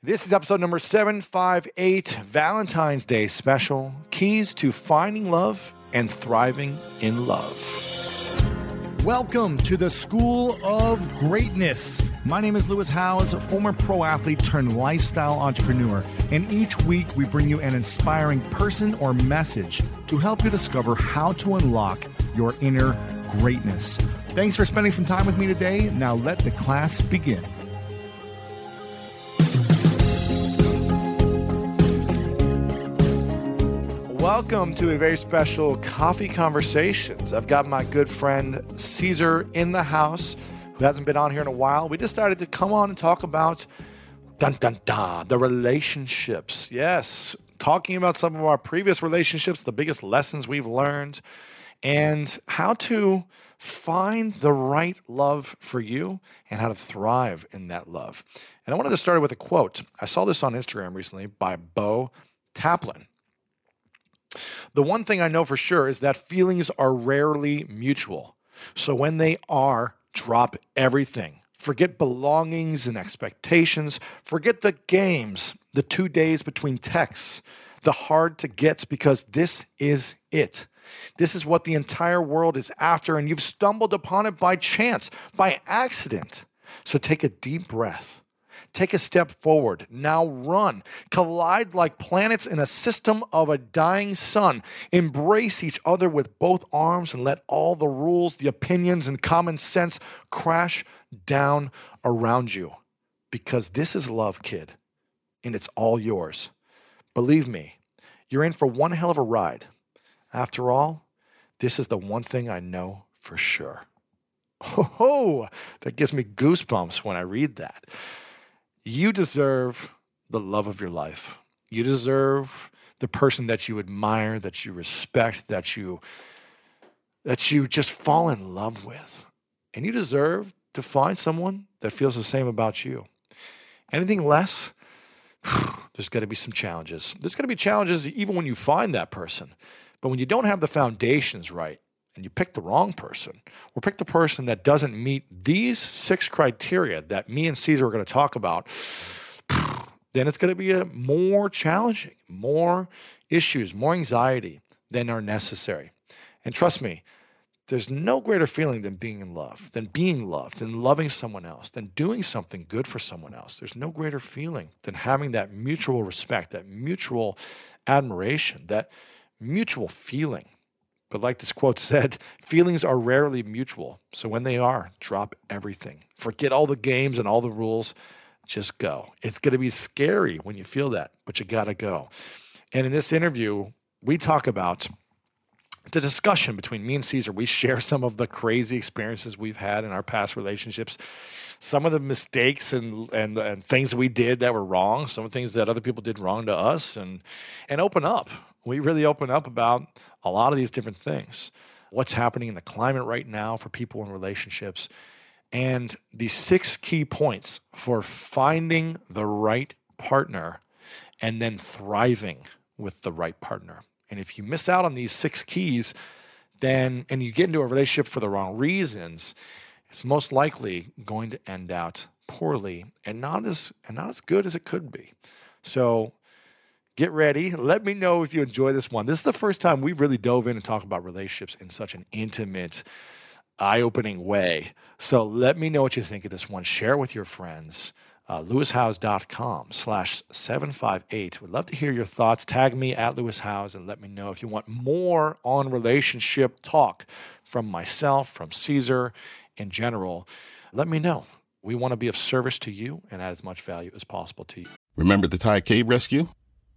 This is episode number 758 Valentine's Day special Keys to Finding Love and Thriving in Love. Welcome to the School of Greatness. My name is Lewis Howes, former pro athlete turned lifestyle entrepreneur, and each week we bring you an inspiring person or message to help you discover how to unlock your inner greatness. Thanks for spending some time with me today. Now let the class begin. Welcome to a very special Coffee Conversations. I've got my good friend Cesar in the house who hasn't been on here in a while. We decided to come on and talk about dun dun dun the relationships. Yes, talking about some of our previous relationships, the biggest lessons we've learned, and how to find the right love for you and how to thrive in that love. And I wanted to start with a quote. I saw this on Instagram recently by Beau Taplin. The one thing I know for sure is that feelings are rarely mutual. So when they are, drop everything. Forget belongings and expectations. Forget the games, the two days between texts, the hard to gets, because this is it. This is what the entire world is after, and you've stumbled upon it by chance, by accident. So take a deep breath Take a step forward. Now run. Collide like planets in a system of a dying sun. Embrace each other with both arms and let all the rules, the opinions, and common sense crash down around you. Because this is love, kid, and it's all yours. Believe me, you're in for one hell of a ride. After all, this is the one thing I know for sure. Oh, that gives me goosebumps when I read that. You deserve the love of your life. You deserve the person that you admire, that you respect, that you that you just fall in love with. And you deserve to find someone that feels the same about you. Anything less, there's got to be some challenges. There's going to be challenges even when you find that person. But when you don't have the foundations right and you pick the wrong person, or pick the person that doesn't meet these six criteria that me and Cesar are going to talk about, then it's going to be a more challenging, more issues, more anxiety than are necessary. And trust me, there's no greater feeling than being in love, than being loved, than loving someone else, than doing something good for someone else. There's no greater feeling than having that mutual respect, that mutual admiration, that mutual feeling but like this quote said, feelings are rarely mutual. So when they are, drop everything. Forget all the games and all the rules. Just go. It's going to be scary when you feel that, but you got to go. And in this interview, we talk about the discussion between me and Cesar. We share some of the crazy experiences we've had in our past relationships, some of the mistakes and and, and things we did that were wrong, some of the things that other people did wrong to us, and and open up we really open up about a lot of these different things. What's happening in the climate right now for people in relationships, and the six key points for finding the right partner and then thriving with the right partner. And if you miss out on these six keys, then and you get into a relationship for the wrong reasons, it's most likely going to end out poorly and not as and not as good as it could be. So get ready. Let me know if you enjoy this one. This is the first time we've really dove in and talked about relationships in such an intimate, eye opening way. So let me know what you think of this one. Share with your friends. Uh, lewishowes.com slash 758. We'd love to hear your thoughts. Tag me at Lewis Howes and let me know if you want more on relationship talk from myself, from Cesar in general. Let me know. We want to be of service to you and add as much value as possible to you. Remember the Thai cave rescue?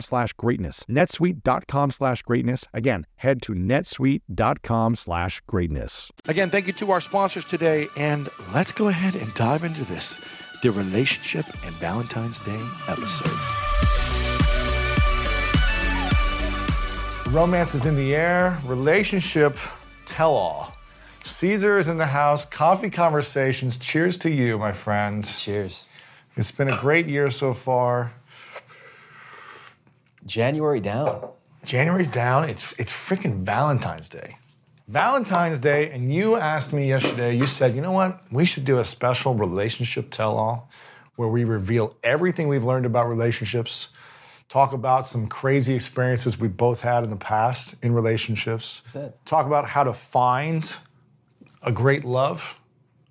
slash greatness. netsuite.com slash greatness. Again, head to netsuite.com slash greatness. Again, thank you to our sponsors today. And let's go ahead and dive into this the relationship and Valentine's Day episode. Romance is in the air, relationship tell all. Cesar is in the house, coffee conversations. Cheers to you, my friend. Cheers. It's been a great year so far. January down. January's down. It's it's freaking Valentine's Day. Valentine's Day, and you asked me yesterday, you said, you know what? We should do a special relationship tell-all where we reveal everything we've learned about relationships, talk about some crazy experiences we both had in the past in relationships. That's it. Talk about how to find a great love,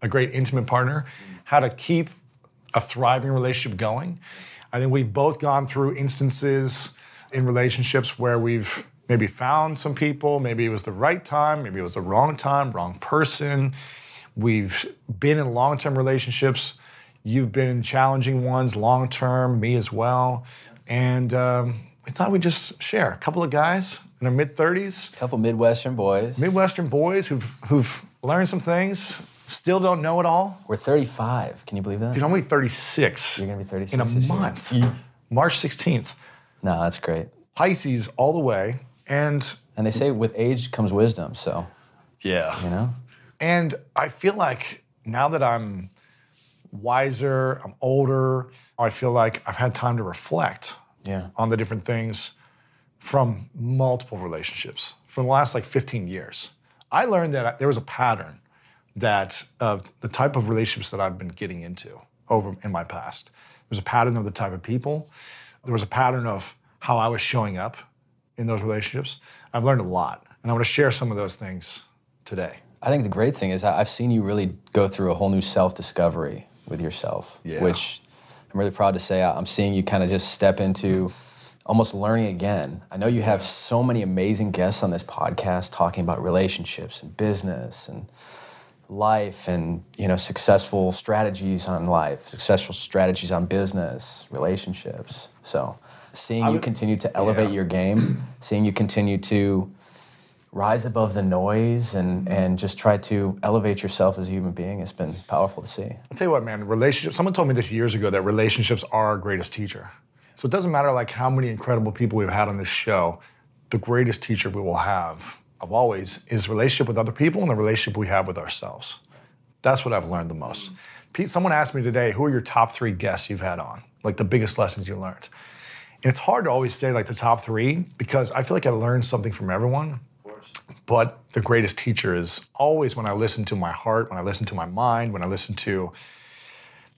a great intimate partner, how to keep a thriving relationship going. I think we've both gone through instances in relationships where we've maybe found some people, maybe it was the right time, maybe it was the wrong time, wrong person. We've been in long term relationships. You've been in challenging ones, long term, me as well. And um, we thought we'd just share a couple of guys in their mid 30s, A couple Midwestern boys. Midwestern boys who've, who've learned some things, still don't know it all. We're 35. Can you believe that? Dude, I'm be 36. You're gonna be 36 in a this year. month. March 16th. No, that's great. Pisces all the way. And And they say with age comes wisdom. So yeah. you know, And I feel like now that I'm wiser, I'm older, I feel like I've had time to reflect Yeah. on the different things from multiple relationships from the last like 15 years. I learned that there was a pattern that of the type of relationships that I've been getting into over in my past. There's a pattern of the type of people. There was a pattern of how I was showing up in those relationships. I've learned a lot, and I want to share some of those things today. I think the great thing is I've seen you really go through a whole new self-discovery with yourself, Yeah. which I'm really proud to say I'm seeing you kind of just step into almost learning again. I know you have so many amazing guests on this podcast talking about relationships and business and life and you know successful strategies on life, successful strategies on business, relationships. So seeing you continue to elevate yeah. your game, seeing you continue to rise above the noise and and just try to elevate yourself as a human being it's been powerful to see. I'll tell you what, man, relationships, someone told me this years ago that relationships are our greatest teacher. So it doesn't matter like how many incredible people we've had on this show, the greatest teacher we will have of always is relationship with other people and the relationship we have with ourselves. That's what I've learned the most. Pete, someone asked me today, who are your top three guests you've had on? Like the biggest lessons you learned. And it's hard to always say like the top three because I feel like I learned something from everyone. But the greatest teacher is always when I listen to my heart, when I listen to my mind, when I listen to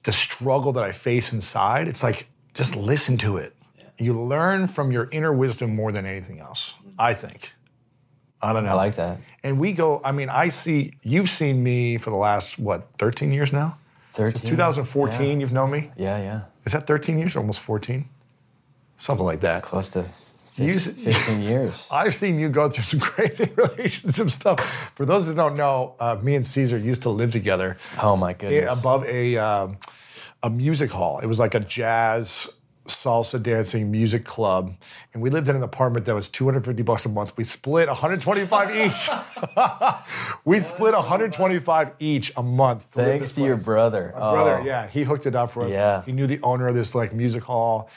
the struggle that I face inside. It's like just listen to it. You learn from your inner wisdom more than anything else, I think. I don't know. I like that. And we go, I mean, I see, you've seen me for the last, what, 13 years now? 13. Since 2014, you've known me? Yeah, yeah. Is that 13 years or almost 14? Something like that. Close to You 15 years. I've seen you go through some crazy relationship stuff. For those that don't know, uh, me and Caesar used to live together Oh my goodness. above a um, a music hall. It was like a jazz salsa dancing music club, and we lived in an apartment that was 250 bucks a month. We split 125 each. we split 125 each a month. to Thanks to your brother. My brother, Oh. yeah, he hooked it up for us. Yeah. He knew the owner of this like music hall.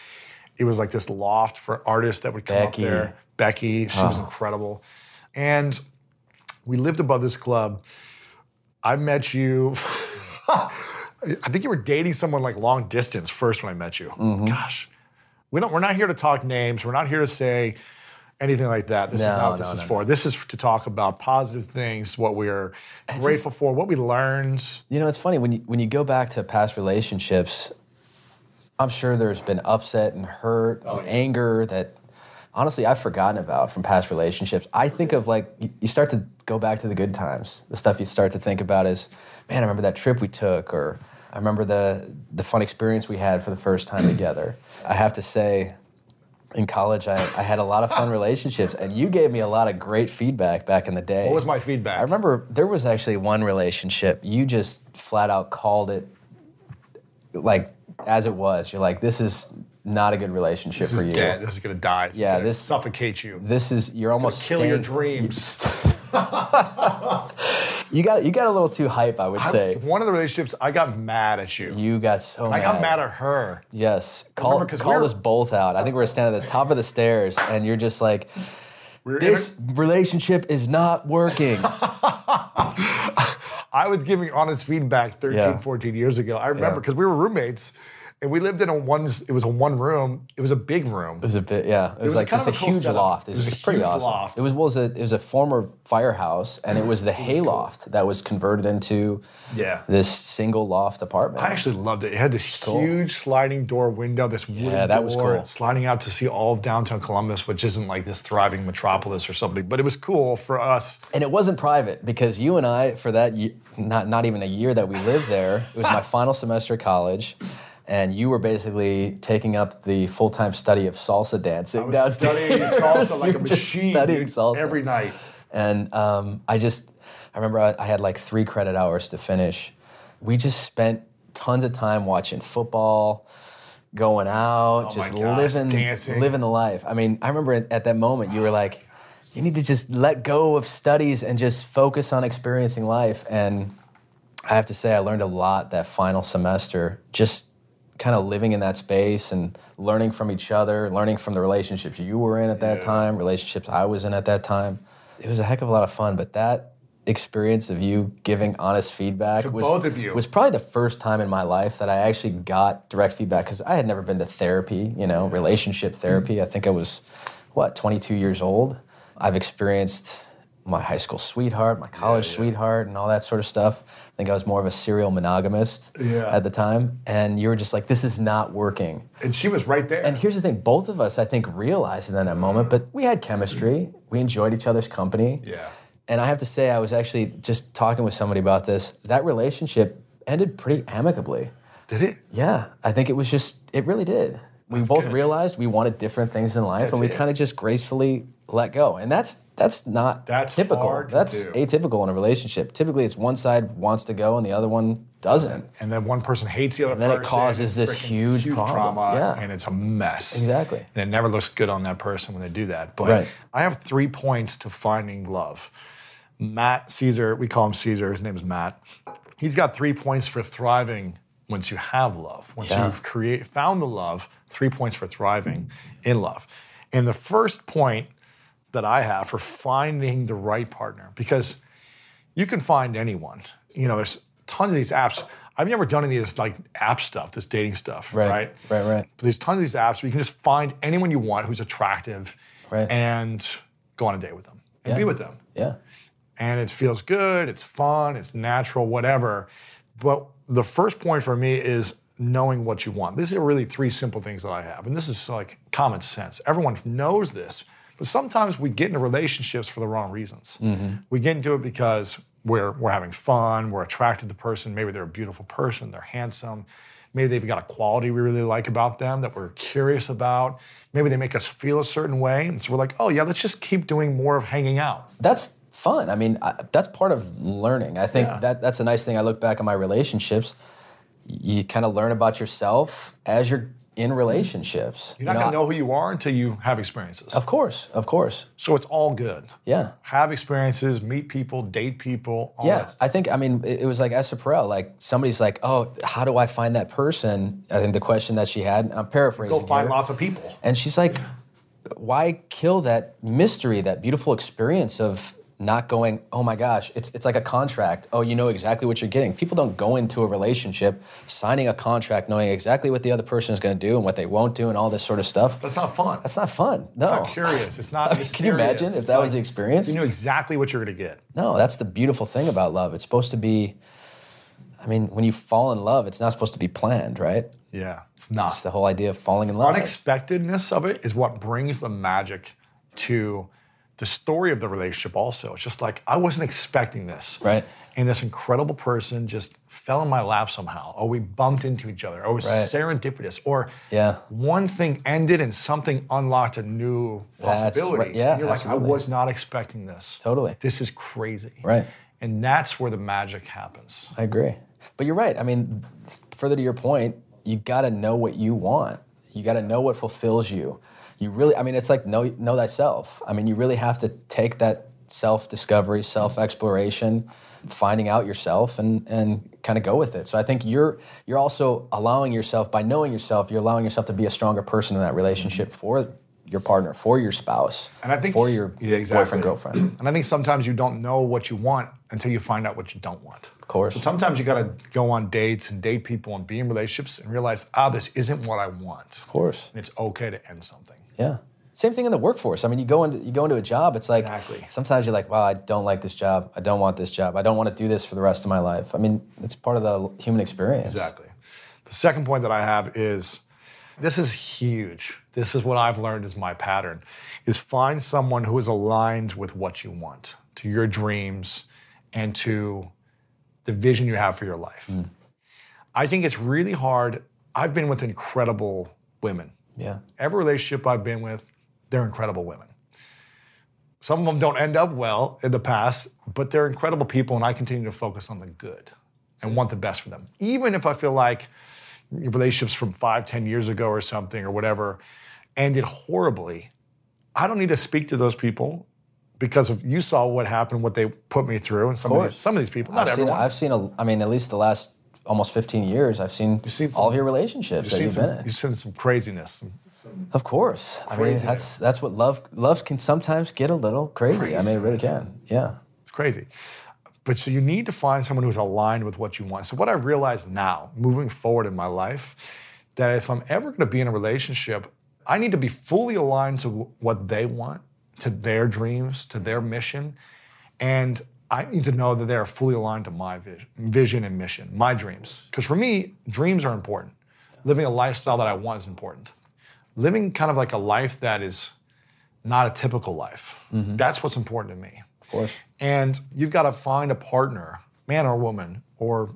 It was like this loft for artists that would come Becky. up there. Becky, she was incredible. And we lived above this club. I met you. I think you were dating someone like long distance first when I met you. Mm-hmm. Gosh, we don't. We're not here to talk names. We're not here to say anything like that. This is No, not what no, this is no, for. This is to talk about positive things, what we're grateful for, what we learned. You know, it's funny when you when you go back to past relationships. I'm sure there's been upset and hurt and anger that honestly I've forgotten about from past relationships. I think of like you start to go back to the good times. The stuff you start to think about is, man, I remember that trip we took, or I remember the the fun experience we had for the first time together. I have to say, in college, I, I had a lot of fun relationships, and you gave me a lot of great feedback back in the day. What was my feedback? I remember there was actually one relationship you just flat out called it like as it was. You're like, this is not a good relationship This for is you. dead. This is gonna die. It's Yeah, gonna this- suffocate you. This is you're almost kill your dreams. You got you got a little too hype, I would I- say. one of the relationships, I got mad at you. You got so I got mad at her. Yes, call remember we call us both out. I think we're standing at the top of the stairs, and you're just like, We were this relationship is not working. I was giving honest feedback 13, Yeah. 14 years ago. I remember Yeah. because we were roommates and we lived in a one, it was a one room, it was a big room. It was a bit, yeah. It was, was like just a a cool huge setup. loft. It was a pretty huge awesome. loft. It was was a it was a former firehouse, and it was the hayloft that was converted into Yeah. this single loft apartment. I actually loved it. It had this cool. huge sliding door window, this wooden Yeah, that was cool. sliding out to see all of downtown Columbus, which isn't like this thriving metropolis or something, but it was cool for us. and it wasn't private because you and I, for that not not even a year that we lived there, it was my final semester of college. And you were basically taking up the full time study of salsa dancing I was studying salsa like a machine studying dude, salsa. every night. And um, I just, I remember I, I had like three credit hours to finish. We just spent tons of time watching football, going out, Oh just gosh, living, dancing. living the life. I mean, I remember at, at that moment you were like, you need to just let go of studies and just focus on experiencing life. And I have to say, I learned a lot that final semester, just kind of living in that space and learning from each other, learning from the relationships you were in at that Yeah. time, relationships I was in at that time. It was a heck of a lot of fun, but that experience of you giving honest feedback To was, both of you. was probably the first time in my life that I actually got direct feedback because I had never been to therapy, you know, relationship therapy. I think I was, what, 22 years old. I've experienced my high school sweetheart, my college yeah. sweetheart, and all that sort of stuff. I think I was more of a serial monogamist Yeah. at the time. And you were just like, this is not working. And she was right there. And here's the thing both of us, I think, realized in that moment, but we had chemistry. We enjoyed each other's company. yeah. And I have to say, I was actually just talking with somebody about this. That relationship ended pretty amicably. Did it? Yeah, I think it was just, it really did. We both good. realized we wanted different things in life, That's and we kind of just gracefully let go. And that's that's not That's typical. that's do. atypical in a relationship. Typically, it's one side wants to go and the other one doesn't. And then one person hates the other And then it causes this huge problem. drama, Yeah. and it's a mess. Exactly. And it never looks good on that person when they do that. But Right. I have three points to finding love. Matt Cesar, we call him Cesar, his name is Matt. He's got three points for thriving once you have love. Once Yeah. you've create, found the love, three points for thriving in love. And the first point that I have for finding the right partner, because you can find anyone. You know, there's tons of these apps. I've never done any of this like app stuff, this dating stuff, Right. right? Right, right. But there's tons of these apps where you can just find anyone you want who's attractive Right. and go on a date with them and Yeah. be with them. Yeah. And it feels good, it's fun, it's natural, whatever. But the first point for me is knowing what you want. These are really three simple things that I have. And this is like common sense. Everyone knows this. But sometimes we get into relationships for the wrong reasons. Mm-hmm. We get into it because we're, we're having fun, we're attracted to the person, maybe they're a beautiful person, they're handsome. Maybe they've got a quality we really like about them that we're curious about. Maybe they make us feel a certain way. And so we're like, oh, yeah, let's just keep doing more of hanging out. that's fun. I mean, I, that's part of learning. I think Yeah. that that's a nice thing. I look back on my relationships. you kind of learn about yourself as you're in mm-hmm. relationships. You're not You going to know who you are until you have experiences. Of course, of course. So it's all good. Yeah. Have experiences, meet people, date people. All Yeah. I think I mean it, it was like Esther Perel. Like somebody's like, "Oh, how do I find that person?" I think the question that she had. I'm paraphrasing. Go find here. lots of people. And she's like, why kill that mystery, that beautiful experience of not going, oh my gosh, it's, it's like a contract. Oh, you know exactly what you're getting. People don't go into a relationship signing a contract knowing exactly what the other person is going to do and what they won't do and all this sort of stuff. That's not fun. That's not fun. No. It's not curious. It's not I mean, can you imagine if It's that was the experience? You knew exactly what you're going to get. No, that's the beautiful thing about love. It's supposed to be, I mean, when you fall in love, it's not supposed to be planned, right? Yeah, it's not. It's the whole idea of falling in love. Unexpectedness of it is what brings the magic to the story of the relationship. Also, it's just like I wasn't expecting this. Right. And this incredible person just fell in my lap somehow, or we bumped into each other, or it was Right. serendipitous, or Yeah. one thing ended and something unlocked a new That's possibility. right. Yeah, and you're like. I was not expecting this. Totally. This is crazy. Right. And that's where the magic happens. I agree. But you're right. I mean, further to your point, you got to know what you want. You got to know what fulfills you. You really, I mean, it's like know know thyself. I mean, you really have to take that self discovery, self exploration, finding out yourself, and and kind of go with it. So I think you're you're also allowing yourself by knowing yourself, you're allowing yourself to be a stronger person in that relationship mm-hmm. for your partner, for your spouse, And I think for your yeah, exactly. boyfriend, girlfriend. And I think sometimes you don't know what you want until you find out what you don't want. Of course. So sometimes you got to go on dates and date people and be in relationships and realize, ah, this isn't what I want. Of course. And it's okay to end something. Yeah. Same thing in the workforce. I mean, you go into you go into a job. It's like Exactly. sometimes you're like, "Wow, I don't like this job. I don't want this job. I don't want to do this for the rest of my life." I mean, it's part of the human experience. Exactly. The second point that I have is this is huge. This is what I've learned is my pattern is find someone who is aligned with what you want, to your dreams and to the vision you have for your life. Mm. I think it's really hard. I've been with incredible women. Yeah. Every relationship I've been with, they're incredible women. Some of them don't end up well in the past, but they're incredible people, and I continue to focus on the good and want the best for them. Even if I feel like your relationships from five, ten years ago or something or whatever ended horribly, I don't need to speak to those people because of you saw what happened, what they put me through, and some of, course. these, some of these people, not I've seen, everyone. I've seen a, I mean, at least the last almost 15 years, I've seen, seen all of your relationships you've that seen you've some, been in. you've seen some craziness. some- Of course. I mean, that's that's what love love can sometimes get a little crazy. I mean, it really can. Yeah. It's crazy. But so you need to find someone who's aligned with what you want. So what I've realized now, moving forward in my life, that if I'm ever going to be in a relationship, I need to be fully aligned to what they want, to their dreams, to their mission, and I need to know that they are fully aligned to my vision, vision and mission, my dreams. Because for me, dreams are important. Living a lifestyle that I want is important. Living kind of like a life that is not a typical life. Mm-hmm. That's what's important to me. Of course. And you've got to find a partner, man or woman, or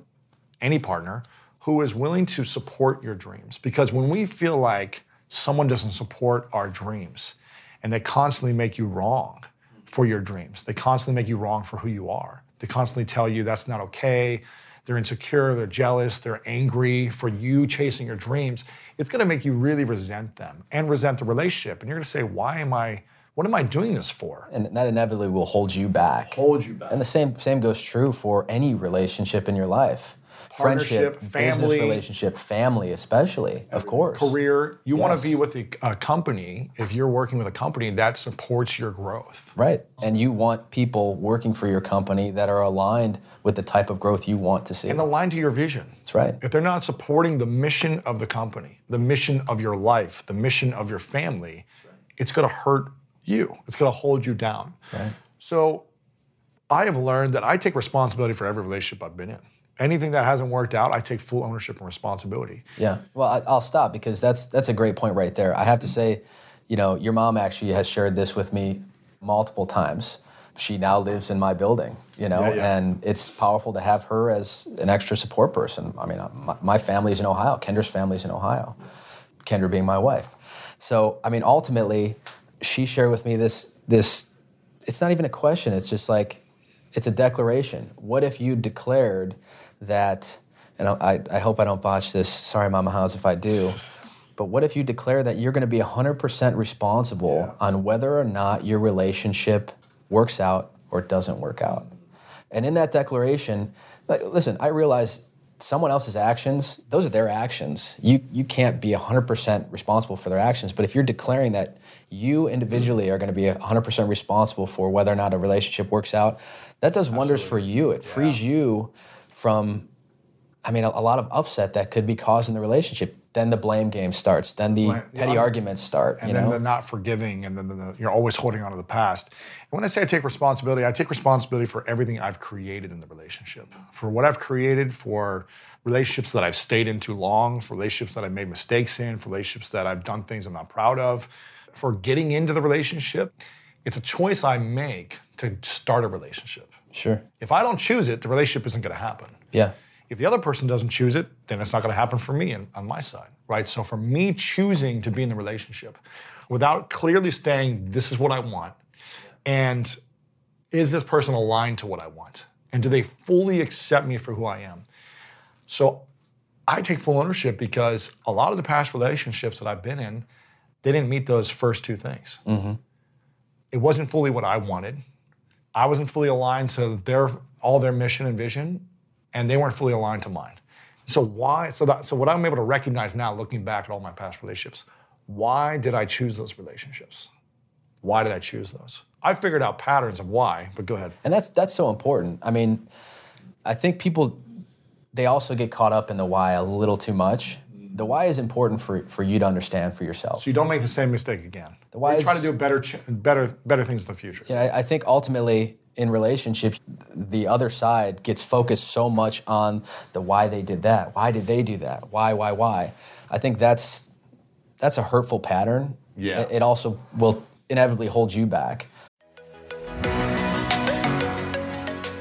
any partner, who is willing to support your dreams. Because when we feel like someone doesn't support our dreams and they constantly make you wrong for your dreams, they constantly make you wrong for who you are, they constantly tell you that's not okay, they're insecure, they're jealous, they're angry for you chasing your dreams, it's going to make you really resent them and resent the relationship. And you're going to say, why am I, what am I doing this for? And that inevitably will hold you back. Hold you back. And the same same goes true for any relationship in your life. Partnership, Friendship, family. business relationship, family especially, of uh, course. career. You want to be with a, a company, if you're working with a company that supports your growth. Right. And you want people working for your company that are aligned with the type of growth you want to see. And aligned to your vision. That's right. If they're not supporting the mission of the company, the mission of your life, the mission of your family, it's going to hurt you. It's going to hold you down. Right. So I have learned that I take responsibility for every relationship I've been in. Anything that hasn't worked out, I take full ownership and responsibility. Yeah. Well, I, I'll stop because that's that's a great point right there. I have to say, you know, your mom actually has shared this with me multiple times. She now lives in my building, you know, Yeah, yeah. and it's powerful to have her as an extra support person. I mean, my, my family's in Ohio. Kendra's family's in Ohio. Kendra being my wife. So, I mean, ultimately, she shared with me this this. It's not even a question. It's just like it's a declaration. What if you declared that and I, I hope I don't botch this. Sorry, Mama House, if I do. But what if you declare that you're going to be 100% responsible yeah. on whether or not your relationship works out or doesn't work out? And in that declaration, like, listen, I realize someone else's actions, those are their actions. You, you can't be 100% responsible for their actions. But if you're declaring that you individually are going to be 100% responsible for whether or not a relationship works out, that does wonders for you. It frees you from, I mean, a, a, lot of upset that could be caused in the relationship. Then the blame game starts. Then the blame, petty yeah, arguments start. And then know? the not forgiving, and then the, you're always holding on to the past. And when I say I take responsibility, I take responsibility for everything I've created in the relationship, for what I've created, for relationships that I've stayed in too long, for relationships that I've made mistakes in, for relationships that I've done things I'm not proud of, for getting into the relationship. It's a choice I make to start a relationship. Sure. If I don't choose it, the relationship isn't going to happen. Yeah. If the other person doesn't choose it, then it's not going to happen for me and on my side, right? So for me choosing to be in the relationship without clearly saying this is what I want and is this person aligned to what I want? And do they fully accept me for who I am? So I take full ownership because a lot of the past relationships that I've been in, they didn't meet those first two things. Mm-hmm. It wasn't fully what I wanted. I wasn't fully aligned to their all their mission and vision, and they weren't fully aligned to mine. So why? So that so what I'm able to recognize now, looking back at all my past relationships, why did I choose those relationships? Why did I choose those? I figured out patterns of why, but go ahead. And that's that's so important. I mean, I think people they also get caught up in the why a little too much. The why is important for, for you to understand for yourself. So you don't make the same mistake again. The why you try to do better, better, better things in the future. Yeah, I, I think ultimately in relationships, the other side gets focused so much on the why they did that. Why did they do that? Why, why, why? I think that's that's a hurtful pattern. Yeah. It, it also will inevitably hold you back.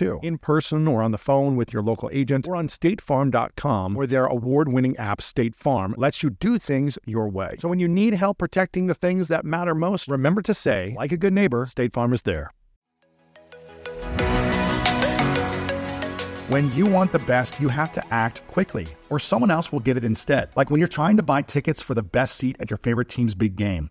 too, in person or on the phone with your local agent or on statefarm.com, where their award winning app, State Farm, lets you do things your way. So when you need help protecting the things that matter most, remember to say, like a good neighbor, State Farm is there. When you want the best, you have to act quickly, or someone else will get it instead. Like when you're trying to buy tickets for the best seat at your favorite team's big game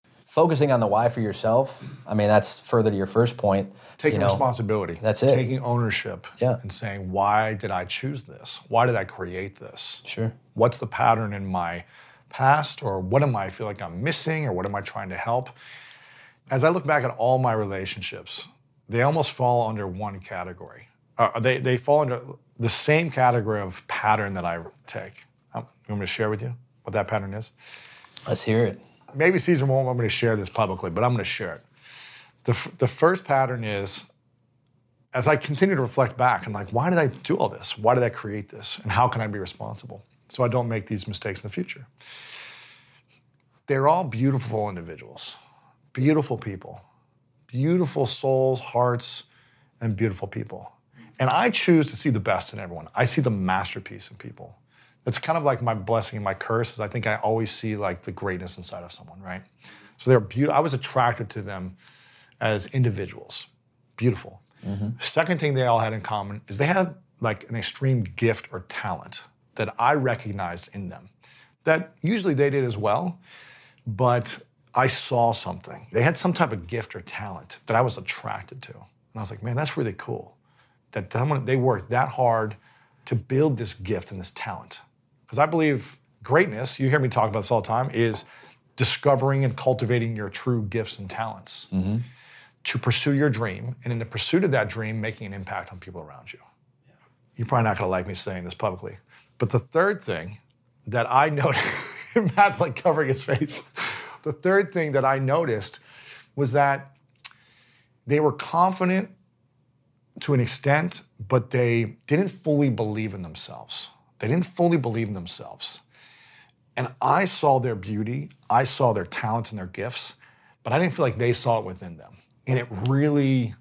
focusing on the why for yourself, I mean, that's further to your first point. Taking you know, responsibility. That's it. Taking ownership. Yeah. And saying, why did I choose this? Why did I create this? Sure. What's the pattern in my past or what am I I feel like I'm missing or what am I trying to help? As I look back at all my relationships, they almost fall under one category. Uh, they, they fall under the same category of pattern that I take. Um, you want me to share with you what that pattern is? Let's hear it. Maybe Cesar won't want me to share this publicly, but I'm going to share it. The, f- the first pattern is as I continue to reflect back and like, why did I do all this? Why did I create this? And how can I be responsible so I don't make these mistakes in the future? They're all beautiful individuals, beautiful people, beautiful souls, hearts, and beautiful people. And I choose to see the best in everyone. I see the masterpiece in people. That's kind of like my blessing and my curse is I think I always see like the greatness inside of someone, right? So they're beautiful. I was attracted to them as individuals, beautiful. Mm-hmm. Second thing they all had in common is they had like an extreme gift or talent that I recognized in them that usually they did as well, but I saw something. They had some type of gift or talent that I was attracted to. And I was like, man, that's really cool. That someone, they worked that hard to build this gift and this talent. Because I believe greatness, you hear me talk about this all the time, is discovering and cultivating your true gifts and talents. Mm-hmm to pursue your dream, and in the pursuit of that dream, making an impact on people around you. Yeah. You're probably not going to like me saying this publicly, but the third thing that I noticed, Matt's like covering his face. The third thing that I noticed was that they were confident to an extent, but they didn't fully believe in themselves. They didn't fully believe in themselves. And I saw their beauty, I saw their talents and their gifts, but I didn't feel like they saw it within them and it really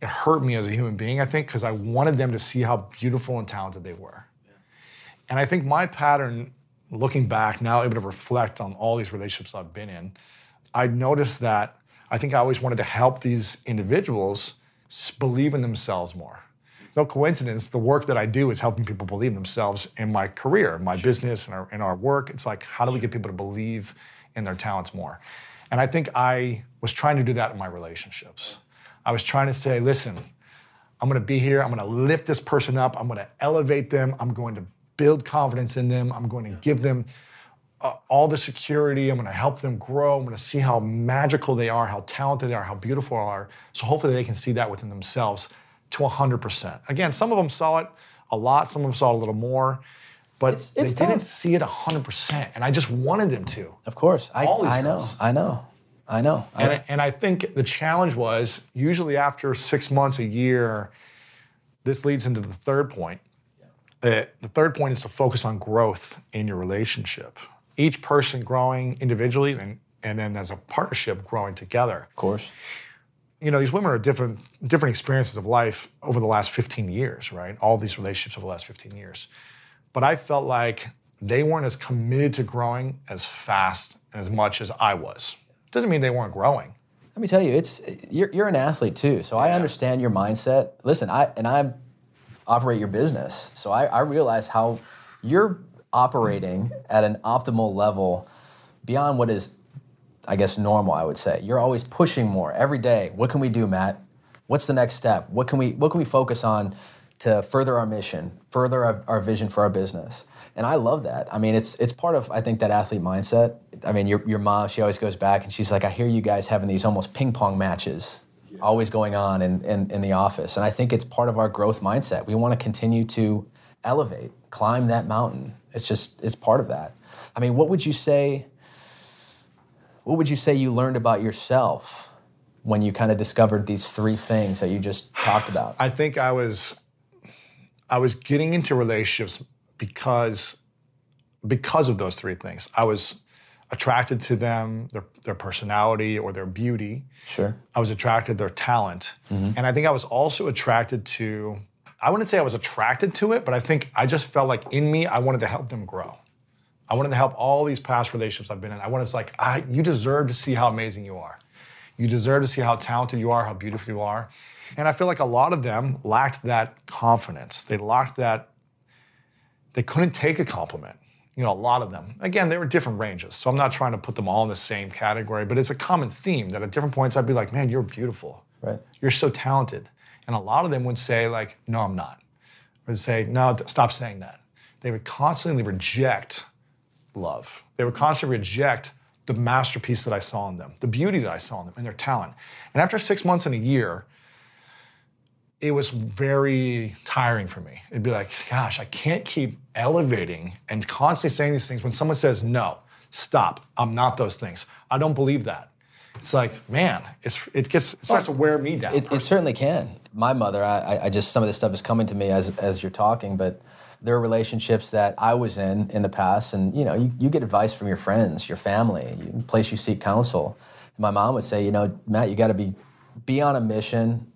it hurt me as a human being i think because i wanted them to see how beautiful and talented they were yeah. and i think my pattern looking back now able to reflect on all these relationships i've been in i noticed that i think i always wanted to help these individuals believe in themselves more no coincidence the work that i do is helping people believe in themselves in my career my business and our, in our work. It's like how do we get people to believe in their talents more? And I think I was trying to do that in my relationships. I was trying to say, listen, I'm gonna be here, I'm gonna lift this person up, I'm gonna elevate them, I'm going to build confidence in them, I'm going to give them uh, all the security, I'm gonna help them grow, I'm gonna see how magical they are, how talented they are, how beautiful they are. So hopefully they can see that within themselves to 100%. Again, some of them saw it a lot, some of them saw it a little more but it's, it's they tough. didn't see it 100%. And I just wanted them to. Of course. I, I know. I know. I know. And, I, and I think the challenge was usually after six months, a year, this leads into the third point. Uh, the third point is to focus on growth in your relationship. Each person growing individually and, and then as a partnership growing together. Of course. You know, these women are different different experiences of life over the last 15 years, right? All these relationships over the last 15 years but I felt like they weren't as committed to growing as fast and as much as I was. Doesn't mean they weren't growing. Let me tell you, it's you're, you're an athlete too, so yeah. I understand your mindset. Listen, I and I operate your business, so I, I realize how you're operating at an optimal level beyond what is, I guess, normal. I would say you're always pushing more every day. What can we do, Matt? What's the next step? What can we What can we focus on to further our mission, further our, our, vision for our business. And I love that. I mean, it's it's part of I think that athlete mindset. I mean, your your mom, she always goes back and she's like, I hear you guys having these almost ping pong matches, yeah. always going on in, in in the office. And I think it's part of our growth mindset. We want to continue to elevate, climb that mountain. It's just it's part of that. I mean, what would you say? What would you say you learned about yourself when you kind of discovered these three things that you just talked about? I think I was I was getting into relationships because because of those three things. I was attracted to them, their, their personality or their beauty. Sure. I was attracted to their talent. Mm-hmm. And I think I was also attracted to, I wouldn't say I was attracted to it, but I think I just felt like in me, I wanted to help them grow. I wanted to help all these past relationships I've been in. I wanted to like, I, you deserve to see how amazing you are. You deserve to see how talented you are, how beautiful you are. And I feel like a lot of them lacked that confidence. They lacked that, they couldn't take a compliment. You know, a lot of them. Again, they were different ranges. So I'm not trying to put them all in the same category, but it's a common theme that at different points I'd be like, man, you're beautiful. Right. You're so talented. And a lot of them would say, like, no, I'm not. Or would say, no, stop saying that. They would constantly reject love. They would constantly reject the masterpiece that I saw in them, the beauty that I saw in them, and their talent. And after six months and a year, it was very tiring for me. It'd be like, gosh, I can't keep elevating and constantly saying these things when someone says, no, stop, I'm not those things. I don't believe that. It's like, man, it's, it gets it starts to wear me down. It, it certainly can. My mother, I, I just some of this stuff is coming to me as as you're talking, but there are relationships that I was in in the past, and you know, you, you get advice from your friends, your family, you, place you seek counsel. My mom would say, you know, Matt, you got to be be on a mission,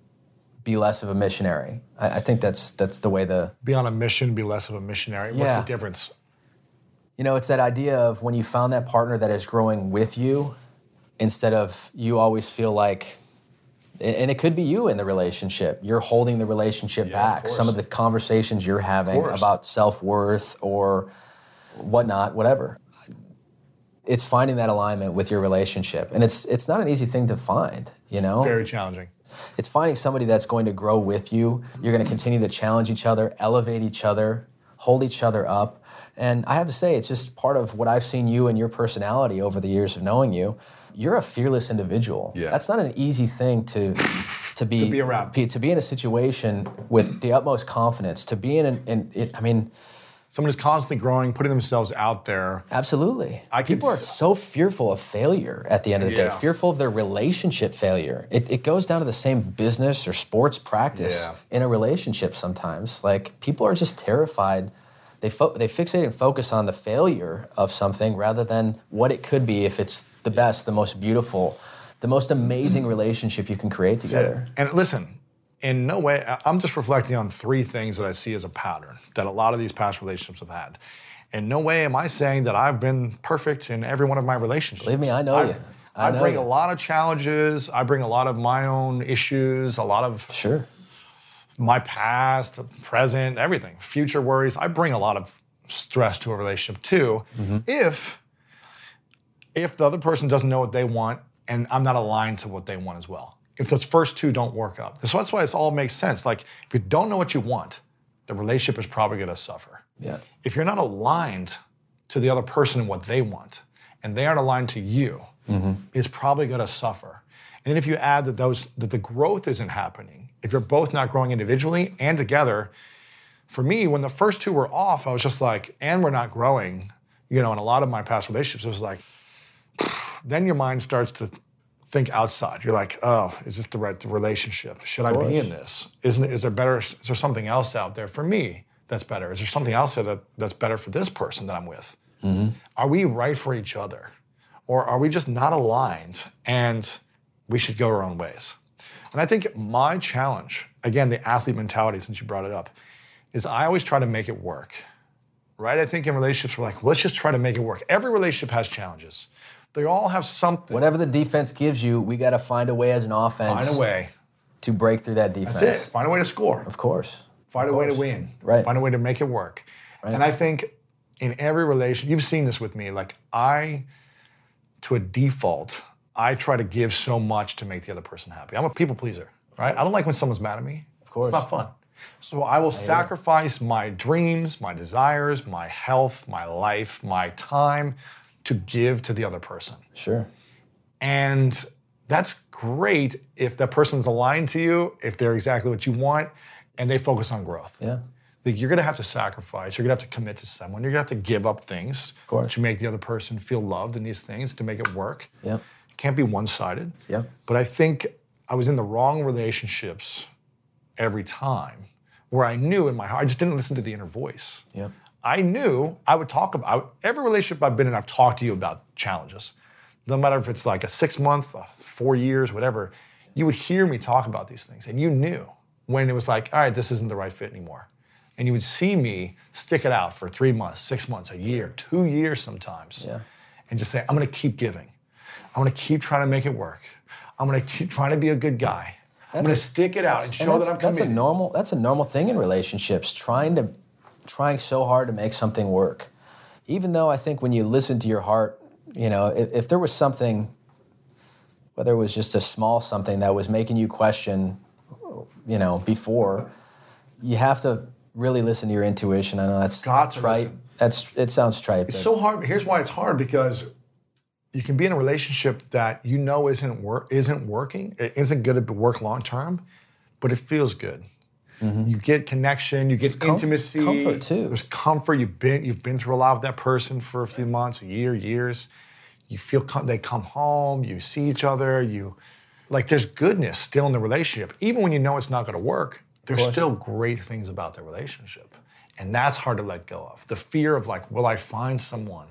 be less of a missionary. I, I, think that's that's the way the be on a mission, be less of a missionary. What's yeah. the difference? You know, it's that idea of when you found that partner that is growing with you, instead of you always feel like and it could be you in the relationship. You're holding the relationship yeah, back. Some of the conversations you're having about self worth or whatnot, whatever. It's finding that alignment with your relationship, and it's it's not an easy thing to find. You know, very challenging. It's finding somebody that's going to grow with you. You're going to continue to challenge each other, elevate each other, hold each other up. And I have to say, it's just part of what I've seen you and your personality over the years of knowing you you're a fearless individual. Yeah. That's not an easy thing to to be to be around. Be, to be in a situation with the utmost confidence. To be in, an, in it, I mean, someone is constantly growing, putting themselves out there. Absolutely. I People are so fearful of failure at the end of the Yeah. day, fearful of their relationship failure. It, it goes down to the same business or sports practice Yeah. in a relationship sometimes. Like, people are just terrified. They, fo- they fixate and focus on the failure of something rather than what it could be if it's the best, the most beautiful, the most amazing relationship you can create together. And listen, in no way, I- I'm just reflecting on three things that I see as a pattern that a lot of these past relationships have had. In no way am I saying that I've been perfect in every one of my relationships. Believe me, I know you. I I, know bring you. a lot of challenges. I bring a lot of my own issues, a lot of Sure. my past, present, everything, future worries. I bring a lot of stress to a relationship too. Mm-hmm. If if the other person doesn't know what they want and I'm not aligned to what they want as well. If those first two don't work out. So that's why this all makes sense. Like if you don't know what you want, the relationship is probably gonna suffer. Yeah. If you're not aligned to the other person and what they want, and they aren't aligned to you, mm-hmm. it's probably gonna suffer. And if you add that those that the growth isn't happening, if you're both not growing individually and together, for me, when the first two were off, I was just like, and we're not growing, you know, in a lot of my past relationships, it was like, then your mind starts to think outside. You're like, oh, is this the right relationship? Should I be in this? Isn't is there better? Is there something else out there for me that's better? Is there something else that, that's better for this person that I'm with? Mm-hmm. Are we right for each other, or are we just not aligned and we should go our own ways? And I think my challenge, again, the athlete mentality, since you brought it up, is I always try to make it work. Right? I think in relationships, we're like, let's just try to make it work. Every relationship has challenges. They all have something. Whatever the defense gives you, we got to find a way as an offense Find a way. to break through that defense. That's it. Find a way to score. Of course. Find a way to win. Right. Find a way to make it work. And I think in every relation, you've seen this with me. Like I, to a default, I try to give so much to make the other person happy. I'm a people pleaser, right? I don't like when someone's mad at me. Of course. It's not fun. So I will sacrifice my dreams, my desires, my health, my life, my time to give to the other person. Sure. And that's great if that person's aligned to you, if they're exactly what you want, and they focus on growth. Yeah. Like you're gonna have to sacrifice, you're gonna have to commit to someone, you're gonna have to give up things to make the other person feel loved in these things to make it work. Yeah. It can't be one-sided. Yeah. But I think I was in the wrong relationships every time where I knew in my heart, I just didn't listen to the inner voice. Yeah. I knew I would talk about every relationship I've been in. I've talked to you about challenges, no matter if it's like a six month, four years, whatever. You would hear me talk about these things, and you knew when it was like, all right, this isn't the right fit anymore. And you would see me stick it out for three months, six months, a year, two years sometimes, Yeah. and just say, I'm going to keep giving. I'm going to keep trying to make it work. I'm going to keep trying to be a good guy. I'm going to stick it out and And show that's, that I'm that's a normal that's a normal thing in relationships trying to trying so hard to make something work even though i think when you listen to your heart you know if, if there was something whether it was just a small something that was making you question you know before you have to really listen to your intuition i know that's Got to right listen. That's it sounds trite. It's so hard. Here's why it's hard because you can be in a relationship that you know isn't work isn't working, it isn't going to work long term, but it feels good. You get connection, you get Mm-hmm. intimacy, comfort, too. There's comfort. You've been you've been through a lot with that person for a few months, a year, years. You feel com- they come home, you see each other, you like there's goodness still in the relationship, even when you know it's not going to work. There's still great things about the relationship, and that's hard to let go of. The fear of like, will I find someone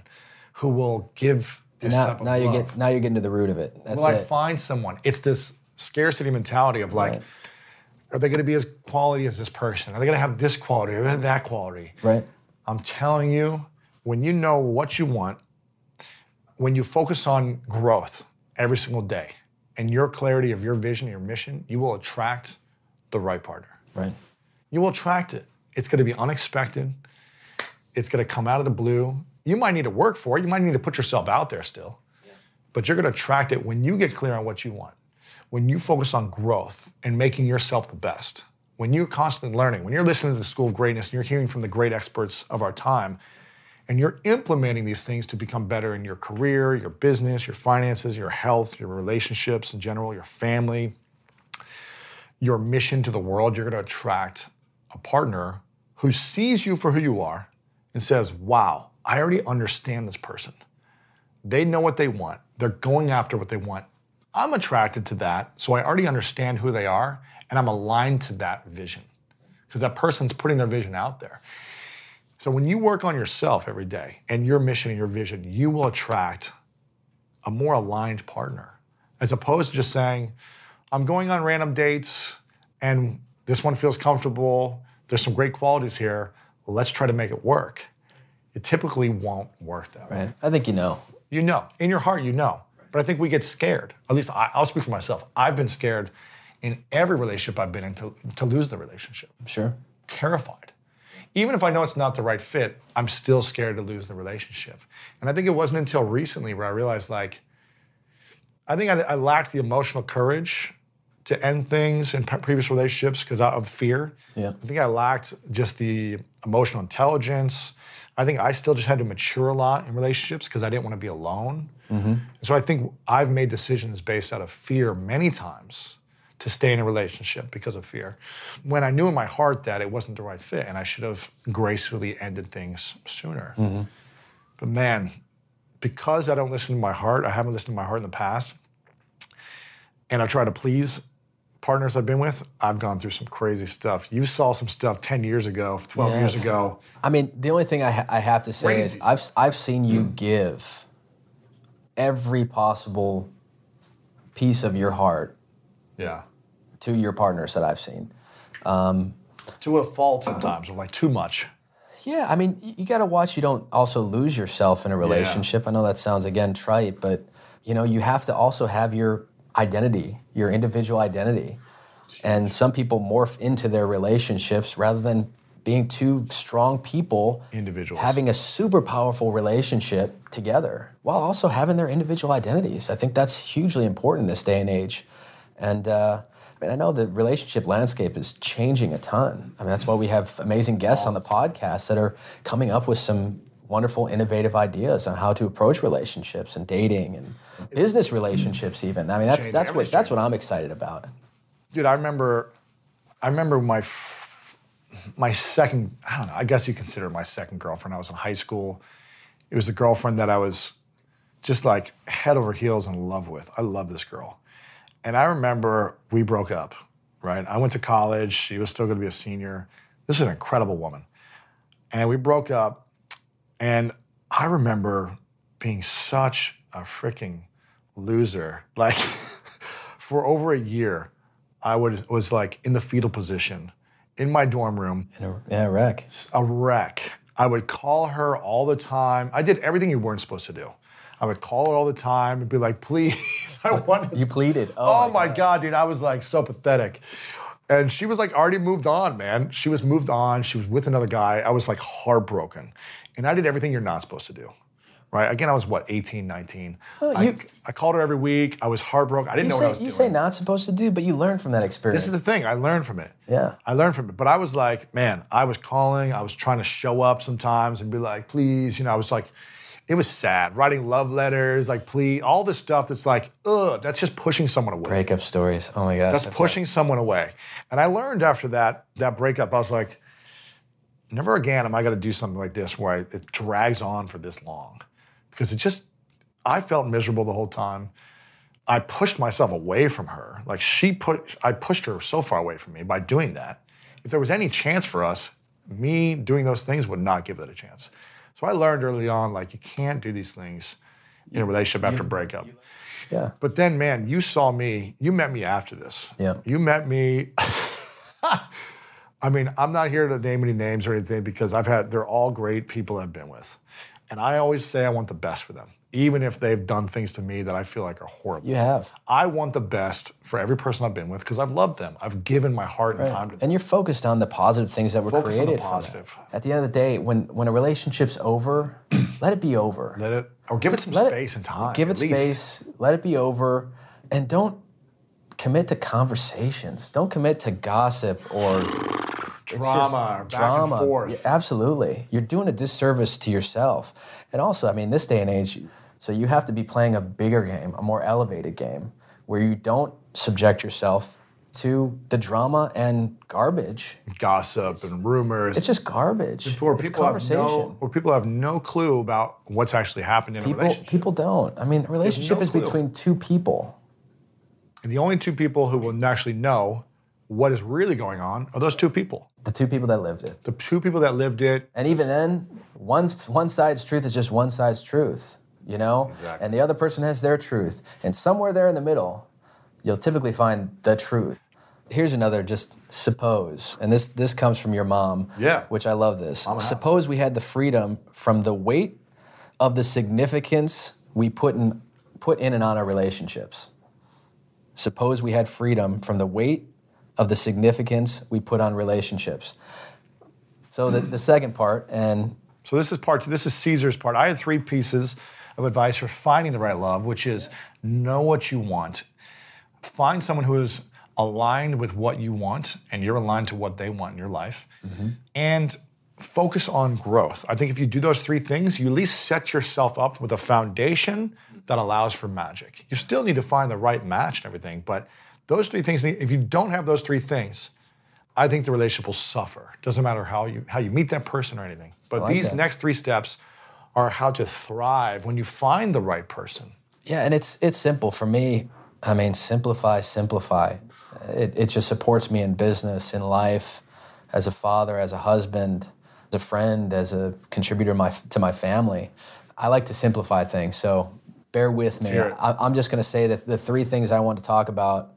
who will give this now, type of now you love? get now you're getting to the root of it. That's will I find someone? It's this scarcity mentality of like, Right. Are they going to be as quality as this person? Are they going to have this quality or that quality? right. I'm telling you, when you know what you want, when you focus on growth every single day and your clarity of your vision, your mission, you will attract the right partner. Right. You will attract it. It's going to be unexpected. It's going to come out of the blue. You might need to work for it. You might need to put yourself out there still. Yeah. But you're going to attract it when you get clear on what you want. When you focus on growth and making yourself the best. When you're constantly learning, when you're listening to the School of Greatness and you're hearing from the great experts of our time, and you're implementing these things to become better in your career, your business, your finances, your health, your relationships in general, your family, your mission to the world, you're going to attract a partner who sees you for who you are and says, Wow, I already understand this person. They know what they want, they're going after what they want. I'm attracted to that, so I already understand who they are, and I'm aligned to that vision because that person's putting their vision out there. So when you work on yourself every day and your mission and your vision, you will attract a more aligned partner as opposed to just saying, I'm going on random dates and this one feels comfortable. There's some great qualities here. Let's try to make it work. It typically won't work that way. Right. I think you know. You know, in your heart, you know. But I think we get scared. At least I, I'll speak for myself. I've been scared in every relationship I've been in to, to lose the relationship. Sure. Terrified. Even if I know it's not the right fit, I'm still scared to lose the relationship. And I think it wasn't until recently where I realized, like, I think I, I lacked the emotional courage to end things in pre- previous relationships because of fear. Yeah. I think I lacked just the emotional intelligence. I think I still just had to mature a lot in relationships because I didn't want to be alone. And so I think I've made decisions based out of fear many times to stay in a relationship because of fear. When I knew in my heart that it wasn't the right fit and I should have gracefully ended things sooner. Mm-hmm. But man, because I don't listen to my heart, I haven't listened to my heart in the past, and I try to please partners I've been with, I've gone through some crazy stuff. You saw some stuff 10 years ago, 12 Yeah. years ago. I mean, the only thing I, ha- I have to say Crazy is I've I've seen you mm. give every possible piece of your heart Yeah. to your partners that I've seen. Um, to a fault sometimes, of like too much. Yeah, I mean, you got to watch you don't also lose yourself in a relationship. I know that sounds again trite, but you know, you have to also have your identity, your individual identity. And some people morph into their relationships rather than being two strong people Individuals. having a super powerful relationship together while also having their individual identities. I think that's hugely important in this day and age. And uh, I mean, I know the relationship landscape is changing a ton. I mean, that's why we have amazing guests on the podcast that are coming up with some wonderful, innovative ideas on how to approach relationships and dating and business relationships. Even I mean, that's that's what that's what I'm excited about. Dude, I remember, I remember my f- my second. I don't know. I guess you consider my second girlfriend. I was in high school. It was a girlfriend that I was just like head over heels in love with. I love this girl, and I remember we broke up. Right, I went to college. She was still going to be a senior. This is an incredible woman, and we broke up. And I remember being such a freaking loser. Like for over a year, I would was like in the fetal position in my dorm room, In a, yeah, wreck. a wreck. I would call her all the time. I did everything you weren't supposed to do. I would call her all the time and be like, please, I want this You pleaded. Oh, Oh, my my God. dude, I was like so pathetic. And she was like already moved on, man. She was moved on. She was with another guy. I was like heartbroken. And I did everything you're not supposed to do. Right? Again, I was what, 18, 19. Well, I, you- I called her every week. I was heartbroken. I didn't know say, what I was you doing. say not supposed to do, but you learn from that experience. This is the thing. I learned from it. Yeah. I learned from it. But I was like, man, I was calling. I was trying to show up sometimes and be like, please. You know, I was like, it was sad. Writing love letters, like, please, all this stuff that's like, ugh, that's just pushing someone away. breakup stories. Oh my gosh. That's pushing someone away. And I learned after that that breakup, I was like, never again am I going to do something like this where I, it drags on for this long, because it just I felt miserable the whole time. I pushed myself away from her. Like she put, I pushed her so far away from me by doing that. If there was any chance for us, me doing those things would not give it a chance. So I learned early on, like you can't do these things in a relationship after breakup. Yeah. But then, man, you saw me. You met me after this. Yeah. You met me. I mean, I'm not here to name any names or anything because I've had. They're all great people I've been with, and I always say I want the best for them, even if they've done things to me that I feel like are horrible. You have. I want the best for every person I've been with because I've loved them. I've given my heart and time to them. And you're focused on the positive things that were Focus on the created. positive. At the end of the day, when when a relationship's over, let it be over. Let it or give it some Let it- space and time. Give it least. space. Let it be over, and don't commit to conversations. Don't commit to gossip or Drama, or back and forth. Yeah, absolutely. You're doing a disservice to yourself. And also, I mean, this day and age, so you have to be playing a bigger game, a more elevated game, where you don't subject yourself to the drama and garbage. Gossip and rumors. It's just garbage. where it's people have conversation. no, where people have no clue about what's actually happened in a people, relationship. people don't. I mean, a relationship no is clue. between two people. And the only two people who will actually know what is really going on are those two people. The two people that lived it. The two people that lived it. And even then, one, one side's truth is just one side's truth, you know? Exactly. And the other person has their truth. And somewhere there in the middle, you'll typically find the truth. Here's another just suppose, and this, this comes from your mom, Yeah. which I love this. Mama. Suppose we had the freedom from the weight of the significance we put in, put in and on our relationships. Suppose we had freedom from the weight of the significance we put on relationships. So the, the second part, and So this is part two. This is Cesar's part. I had three pieces of advice for finding the right love, which is know what you want. Find someone who is aligned with what you want and you're aligned to what they want in your life. Mm-hmm. And focus on growth. I think if you do those three things, you at least set yourself up with a foundation that allows for magic. You still need to find the right match and everything, but those three things, if you don't have those three things, I think the relationship will suffer. Doesn't matter how you how you meet that person or anything. But like these that. next three steps are how to thrive when you find the right person. yeah, and it's it's simple for me. I mean, simplify, simplify. It, it just supports me in business, in life, as a father, as a husband, as a friend, as a contributor to my, to my family. I like to simplify things, so bear with me. I, I'm just going to say that the three things I want to talk about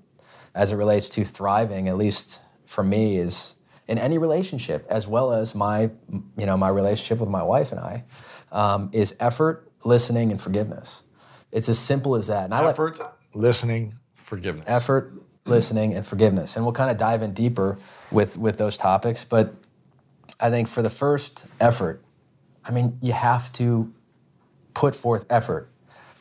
as it relates to thriving, at least for me, is in any relationship, as well as my, you know, my relationship with my wife and I, um, is effort, listening, and forgiveness. It's as simple as that. And I like Effort, listening, forgiveness. effort, listening, and forgiveness. And we'll kind of dive in deeper with with those topics. But I think for the first effort, I mean, you have to put forth effort.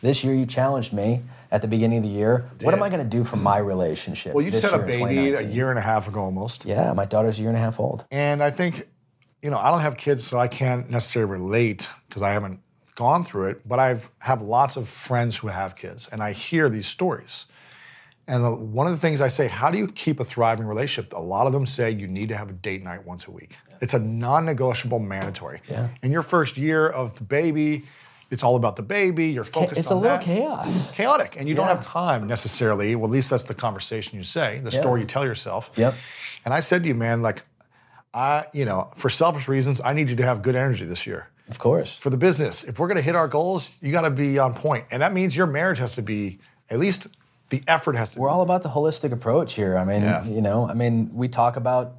This year, you challenged me at the beginning of the year. What am I going to do for my relationship? Well, you just had a baby a year and a half ago almost. Yeah, my daughter's a year and a half old. And I think, you know, I don't have kids, so I can't necessarily relate because I haven't gone through it. But I've have lots of friends who have kids, and I hear these stories. And one of the things I say, how do you keep a thriving relationship? A lot of them say you need to have a date night once a week. It's a non-negotiable, mandatory. Yeah. In your first year of the baby, it's all about the baby. You're Cha- focused it's a on little that. chaos. It's chaotic, and you don't have time necessarily. Well, at least that's the conversation you say, the Yeah. story you tell yourself. Yep. And I said to you, man, like, I, you know, for selfish reasons, I need you to have good energy this year. Of course. For the business, if we're going to hit our goals, you got to be on point, and that means your marriage has to be at least the effort has to. We're all about the holistic approach here. I mean, Yeah. you know, I mean, we talk about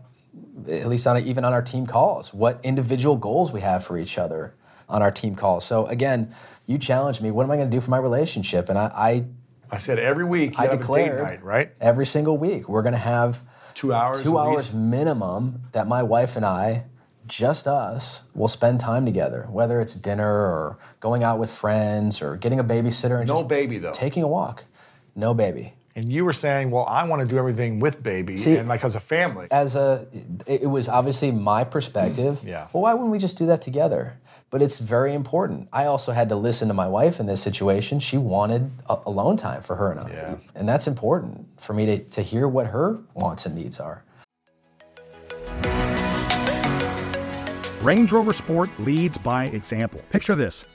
at least on even on our team calls, what individual goals we have for each other on our team calls. So again, you challenged me. What am I going to do for my relationship? And I, I, I said every week you I have a declared date night, right? every single week we're going to have Two hours. two hours least. minimum that my wife and I just us, will spend time together, whether it's dinner or going out with friends or getting a babysitter and No just baby, though. taking a walk. No baby. And you were saying, well, I want to do everything with baby See- and like as a family. As a, it was obviously my perspective. Yeah. Well, why wouldn't we just do that together? But it's very important. I also had to listen to my wife in this situation. She wanted a- alone time for her and I. Yeah. And that's important for me to, to hear what her wants and needs are. Range Rover Sport leads by example. Picture this.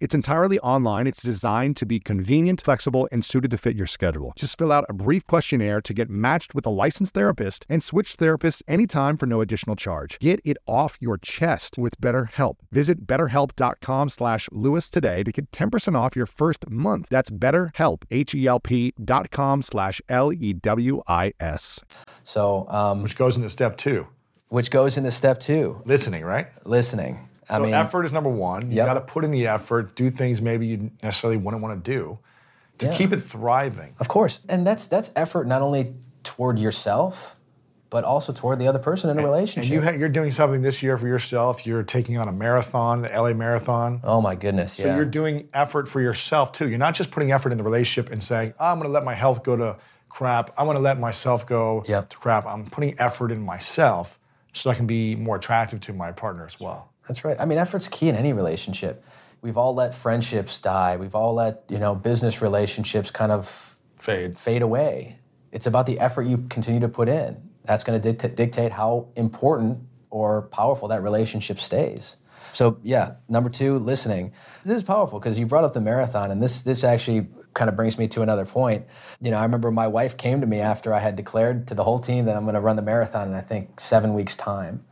It's entirely online. It's designed to be convenient, flexible, and suited to fit your schedule. Just fill out a brief questionnaire to get matched with a licensed therapist and switch therapists anytime for no additional charge. Get it off your chest with BetterHelp. Visit betterhelp.com slash Lewis today to get 10% off your first month. That's betterhelp, H-E-L-P dot com slash L-E-W-I-S. So, um, which goes into step two, which goes into step two, listening, right? listening. I So mean, effort is number one. You Yep. got to put in the effort, do things maybe you necessarily wouldn't want to do to Yeah. keep it thriving. Of course, and that's that's effort not only toward yourself, but also toward the other person in a And relationship. you ha- you're doing something this year for yourself. You're taking on a marathon, the LA Marathon. oh my goodness, So yeah. you're doing effort for yourself too. You're not just putting effort in the relationship and saying, "Oh, I'm going to let my health go to crap. I'm going to let myself go Yep. to crap. I'm putting effort in myself so I can be more attractive to my partner as well. That's right. I mean, effort's key in any relationship. We've all let friendships die. We've all let you know business relationships kind of Fade. fade away. It's about the effort you continue to put in. That's going to dictate, dictate how important or powerful that relationship stays. So yeah, number two, listening. This is powerful because you brought up the marathon, and this this actually kind of brings me to another point. You know, I remember my wife came to me after I had declared to the whole team that I'm going to run the marathon in I think seven weeks time,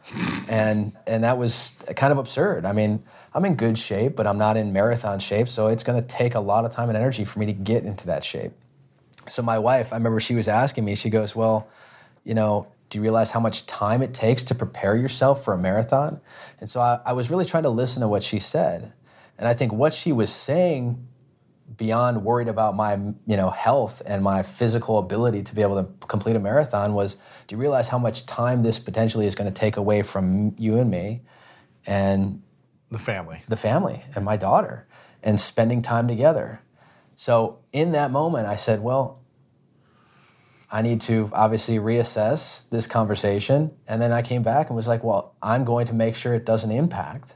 and and that was kind of absurd. I mean, I'm in good shape, but I'm not in marathon shape, so it's going to take a lot of time and energy for me to get into that shape. So my wife, I remember she was asking me, she goes, Well, you know, do you realize how much time it takes to prepare yourself for a marathon? And so I, I was really trying to listen to what she said. And I think what she was saying beyond worried about my you know health and my physical ability to be able to complete a marathon was do you realize how much time this potentially is going to take away from you and me and The family. the family and my daughter and spending time together. So in that moment, I said, well, I need to obviously reassess this conversation. And then I came back and was like, well, I'm going to make sure it doesn't impact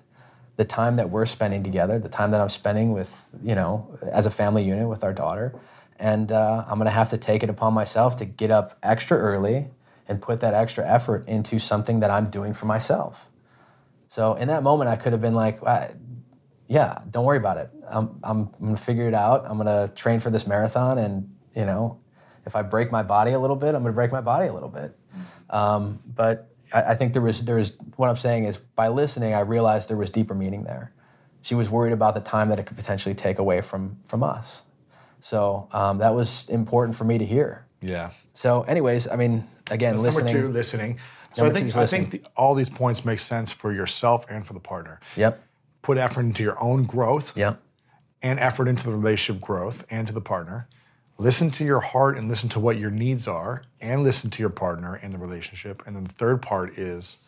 the time that we're spending together, the time that I'm spending with, you know, as a family unit with our daughter. And uh, I'm going to have to take it upon myself to get up extra early and put that extra effort into something that I'm doing for myself. So in that moment, I could have been like, "Uh, yeah, don't worry about it. I'm, I'm, I'm gonna figure it out. I'm gonna train for this marathon, and you know, if I break my body a little bit, I'm gonna break my body a little bit. Um, but I, I think there was, there was, what I'm saying is, by listening, I realized there was deeper meaning there. She was worried about the time that it could potentially take away from from us. So um, that was important for me to hear. Yeah. So, anyways, I mean, again, That's listening. number two, listening. So Number I think I think the, all these points make sense for yourself and for the partner. Yep. Put effort into your own growth Yep. and effort into the relationship growth and to the partner. Listen to your heart and listen to what your needs are and listen to your partner and the relationship. And then the third part is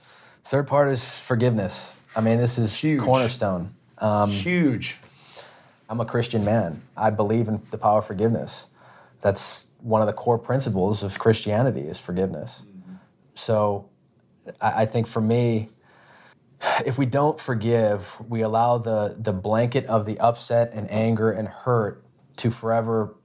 Third part is forgiveness. I mean, this is Huge. cornerstone. Um, huge. I'm a Christian man. I believe in the power of forgiveness. That's one of the core principles of Christianity is forgiveness. So I, I think for me, if we don't forgive, we allow the, the blanket of the upset and anger and hurt to forever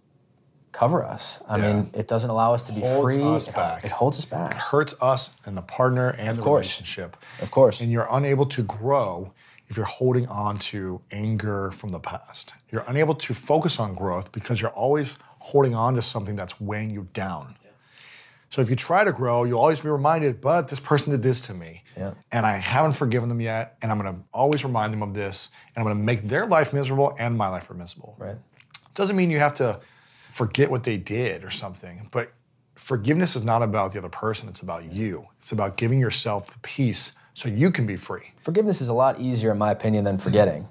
cover us. I Yeah. mean, it doesn't allow us to be free. It Holds free. us It- back. It holds us It hurts us and the partner and the course. relationship. Of course. And you're unable to grow if you're holding on to anger from the past. You're unable to focus on growth because you're always holding on to something that's weighing you down. So if you try to grow, you'll always be reminded, but this person did this to me. Yeah. And I haven't forgiven them yet. And I'm gonna always remind them of this. And I'm gonna make their life miserable and my life miserable. Right. Doesn't mean you have to forget what they did or something, but forgiveness is not about the other person, it's about you. It's about giving yourself the peace so you can be free. Forgiveness is a lot easier, in my opinion, than forgetting.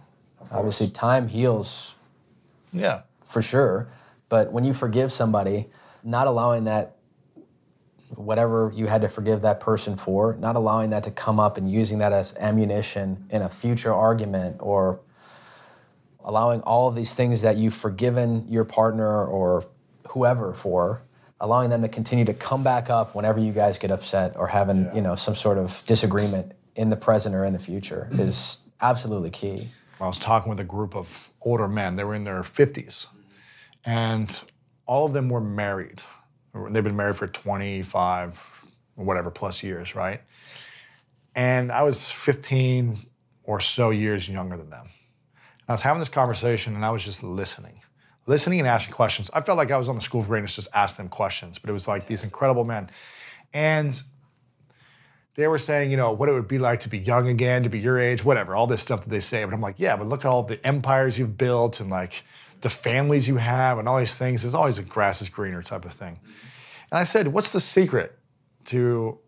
Obviously, time heals Yeah. for sure. But when you forgive somebody, not allowing that, whatever you had to forgive that person for, not allowing that to come up and using that as ammunition in a future argument or allowing all of these things that you've forgiven your partner or whoever for, allowing them to continue to come back up whenever you guys get upset or having, you know, some sort of disagreement in the present or in the future mm-hmm. is absolutely key. I was talking with a group of older men. They were in their 50s. And all of them were married. They've been married for 25 or whatever plus years, right? And I was 15 or so years younger than them. I was having this conversation and I was just listening, listening and asking questions. I felt like I was on the School of Greatness just asking them questions, but it was like these incredible men. And they were saying, you know, what it would be like to be young again, to be your age, whatever, all this stuff that they say. But I'm like, yeah, but look at all the empires you've built and like the families you have and all these things. There's always a grass is greener type of thing. And I said, what's the secret to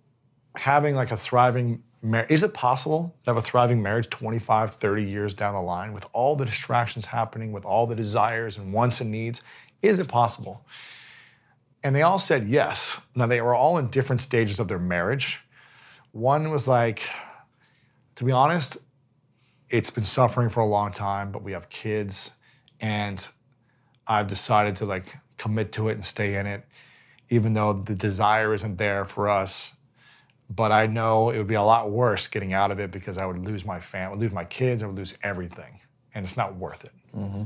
having like a thriving? Is it possible to have a thriving marriage 25, 30 years down the line with all the distractions happening, with all the desires and wants and needs? Is it possible? And they all said yes. Now, they were all in different stages of their marriage. One was like, to be honest, it's been suffering for a long time, but we have kids, and I've decided to like commit to it and stay in it, even though the desire isn't there for us. But I know it would be a lot worse getting out of it because I would lose my family, lose my kids, I would lose everything, and it's not worth it. Mm-hmm.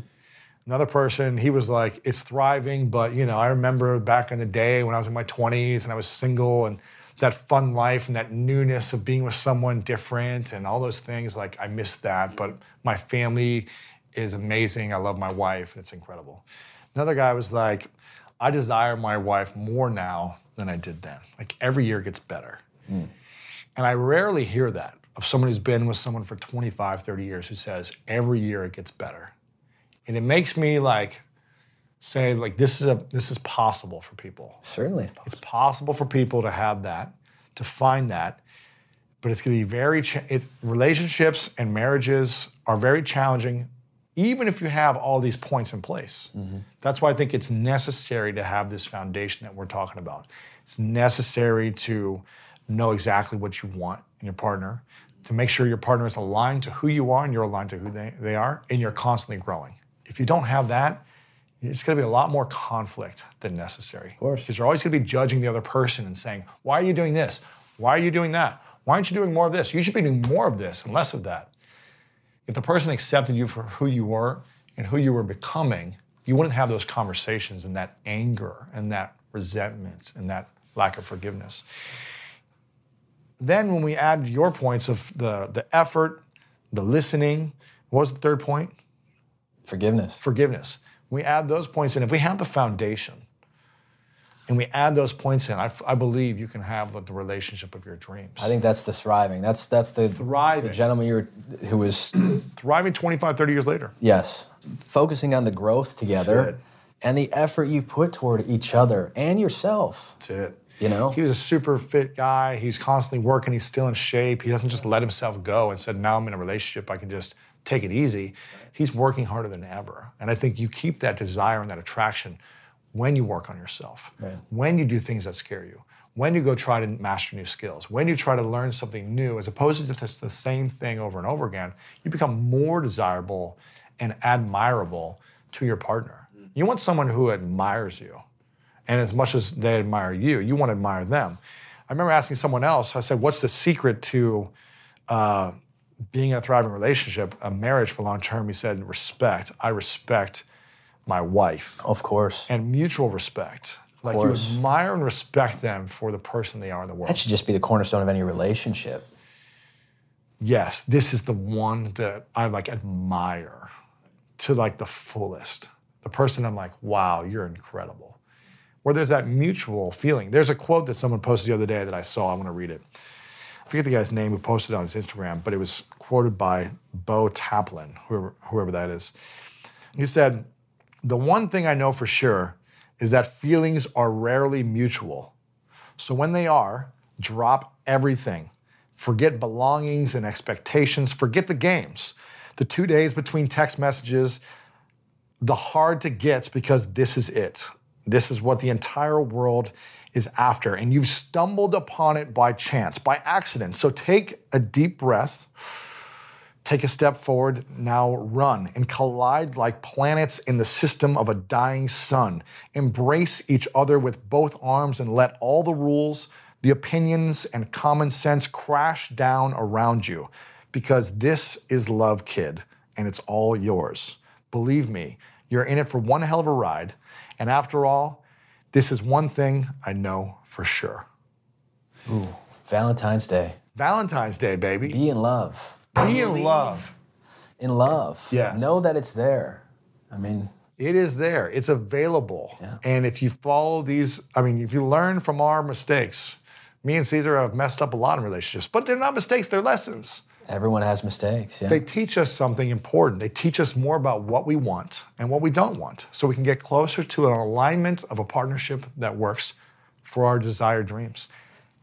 Another person, he was like, it's thriving, but you know, I remember back in the day when I was in my 20s and I was single and that fun life and that newness of being with someone different and all those things, like I miss that. But my family is amazing. I love my wife and it's incredible. Another guy was like, I desire my wife more now than I did then. Like every year gets better. And I rarely hear that of someone who's been with someone for 25, 30 years who says every year it gets better. And it makes me like say like this is a this is possible for people. Certainly. it's possible for people to have that to find that but it's going to be very cha- it, relationships and marriages are very challenging even if you have all these points in place. Mm-hmm. That's why i think it's necessary to have this foundation that we're talking about. It's necessary to know exactly what you want in your partner to make sure your partner is aligned to who you are and you're aligned to who they, they are and you're constantly growing if you don't have that it's going to be a lot more conflict than necessary. Of course. Because you're always going to be judging the other person and saying, why are you doing this? Why are you doing that? Why aren't you doing more of this? You should be doing more of this and less of that. If the person accepted you for who you were and who you were becoming, you wouldn't have those conversations and that anger and that resentment and that lack of forgiveness. Then when we add your points of the, the effort, the listening, what was the third point? Forgiveness. forgiveness. We add those points in. If we have the foundation and we add those points in, I, I believe you can have like, the relationship of your dreams. I think that's the thriving. That's that's the Thriving. The gentleman you were, who was Thriving 25, 30 years later. yes, focusing on the growth together and the effort you put toward each other and yourself. That's it. You know? He was a super fit guy. He's constantly working. He's still in shape. He doesn't just let himself go and said, now I'm in a relationship. I can just take it easy. He's working harder than ever. And I think you keep that desire and that attraction when you work on yourself, Right. when you do things that scare you, when you go try to master new skills, when you try to learn something new, as opposed to just the same thing over and over again, you become more desirable and admirable to your partner. Mm. You want someone who admires you. And as much as they admire you, you want to admire them. I remember asking someone else, I said, What's the secret to uh, being in a thriving relationship, a marriage for long term? He said, Respect. I respect my wife Of course. and mutual respect. Like you admire and respect them for the person they are in the world. That should just be the cornerstone of any relationship. yes, this is the one that I like admire to like the fullest. The person I'm like, wow, you're incredible. Where there's that mutual feeling. There's a quote that someone posted the other day that I saw. I want to read it. I forget the guy's name who posted it on his Instagram, but it was quoted by Beau Taplin, whoever, whoever that is. He said, The one thing I know for sure is that feelings are rarely mutual. So when they are, drop everything. Forget belongings and expectations. Forget the games. The two days between text messages, the hard to gets because this is it. This is what the entire world is after. And you've stumbled upon it by chance, by accident. So take a deep breath, take a step forward, now run and collide like planets in the system of a dying sun. Embrace each other with both arms and let all the rules, the opinions, and common sense crash down around you. Because this is love, kid, and it's all yours. Believe me, you're in it for one hell of a ride. And after all, this is one thing I know for sure. Ooh, Valentine's Day. Valentine's Day, baby. Be in love. Be in love. In love. Yes. Know that it's there. I mean, It is there. It's available. Yeah. And if you follow these, I mean, if you learn from our mistakes, me and Cesar have messed up a lot in relationships, but they're not mistakes, they're lessons. Everyone has mistakes. Yeah. They teach us something important. They teach us more about what we want and what we don't want so we can get closer to an alignment of a partnership that works for our desired dreams.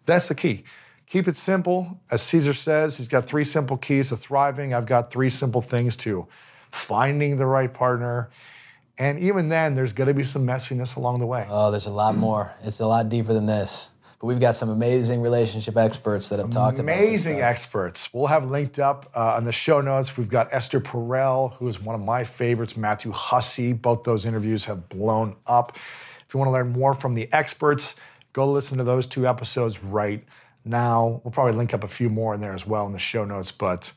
That's the key. Keep it simple. As Cesar says, he's got three simple keys to thriving. I've got three simple things to finding the right partner. And even then, there's going to be some messiness along the way. oh, there's a lot more. It's a lot deeper than this. But we've got some amazing relationship experts that have talked about Amazing experts. We'll have linked up uh, on the show notes. We've got Esther Perel, who is one of my favorites, Matthew Hussey. Both those interviews have blown up. If you want to learn more from the experts, go listen to those two episodes right now. We'll probably link up a few more in there as well in the show notes. But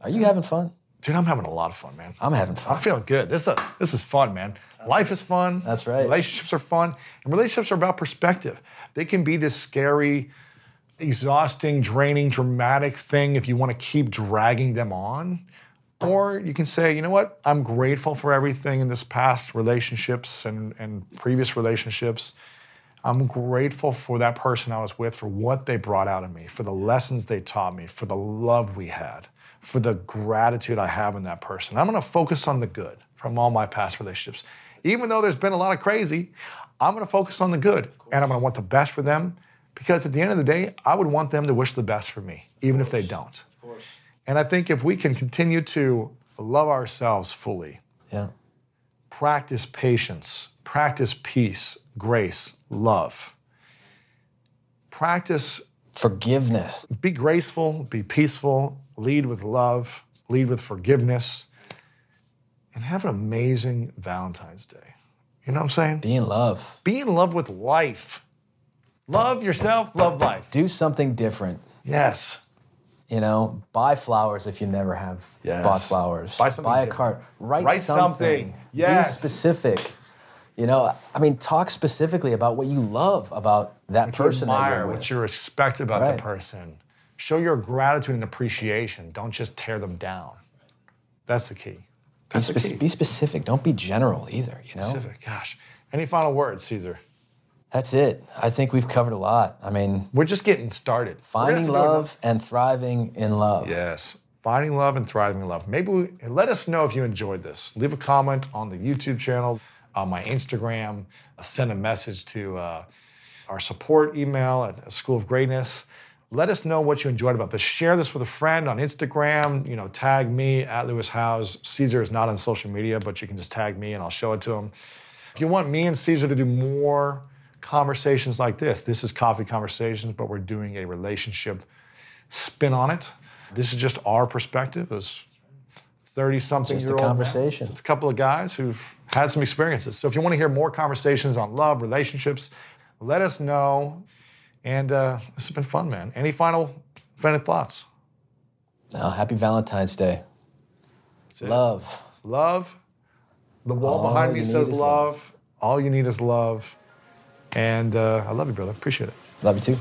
Are you having fun? dude, I'm having a lot of fun, man. I'm having fun. I'm feeling good. This is this is fun, man. Life is fun. That's right. Relationships are fun, and relationships are about perspective. They can be this scary, exhausting, draining, dramatic thing if you want to keep dragging them on. Or you can say, you know what? I'm grateful for everything in this past relationships and, and previous relationships. I'm grateful for that person I was with, for what they brought out of me, for the lessons they taught me, for the love we had, for the gratitude I have in that person. I'm gonna focus on the good from all my past relationships. Even though there's been a lot of crazy, I'm gonna focus on the good and I'm gonna want the best for them because at the end of the day, I would want them to wish the best for me, even if they don't. And I think if we can continue to love ourselves fully, Yeah. practice patience, practice peace, grace, love. Practice, Forgiveness. be graceful, be peaceful, lead with love, lead with forgiveness, and have an amazing Valentine's Day. You know what I'm saying? Be in love. Be in love with life. Love yourself, love life. Do something different. Yes. You know, buy flowers if you never have Yes. bought flowers. Buy something Buy a card. Write, Write something. something. Yes. Be specific. You know, I mean, talk specifically about what you love about that What you person that admire, you're what you respect about Right. the person. Show your gratitude and appreciation. Don't just tear them down. That's the key. Be, That's spec- key. be specific. Don't be general either. You know, Specific. Gosh. Any final words, Cesar? that's it. I think we've covered a lot. I mean, We're just getting started. We're gonna have finding love and thriving in love. Yes. Finding love and thriving in love. Maybe we, let us know if you enjoyed this. Leave a comment on the YouTube channel, on my Instagram. Send a message to uh, our support email at School of Greatness. Let us know what you enjoyed about this. Share this with a friend on Instagram. You know, tag me at Lewis Howes. Cesar is not on social media, but you can just tag me and I'll show it to him. If you want me and Cesar to do more conversations like this, this is Coffee Conversations, but we're doing a relationship spin on it. This is just our perspective as 30 something year old. conversation. It's a couple of guys who've had some experiences. So if you want to hear more conversations on love, relationships, let us know. And uh, this has been fun, man. Any final, final thoughts? Oh, happy Valentine's Day. That's it. Love. Love. The wall All behind me says love. love. All you need is love. And uh, I love you, brother. Appreciate it. Love you too.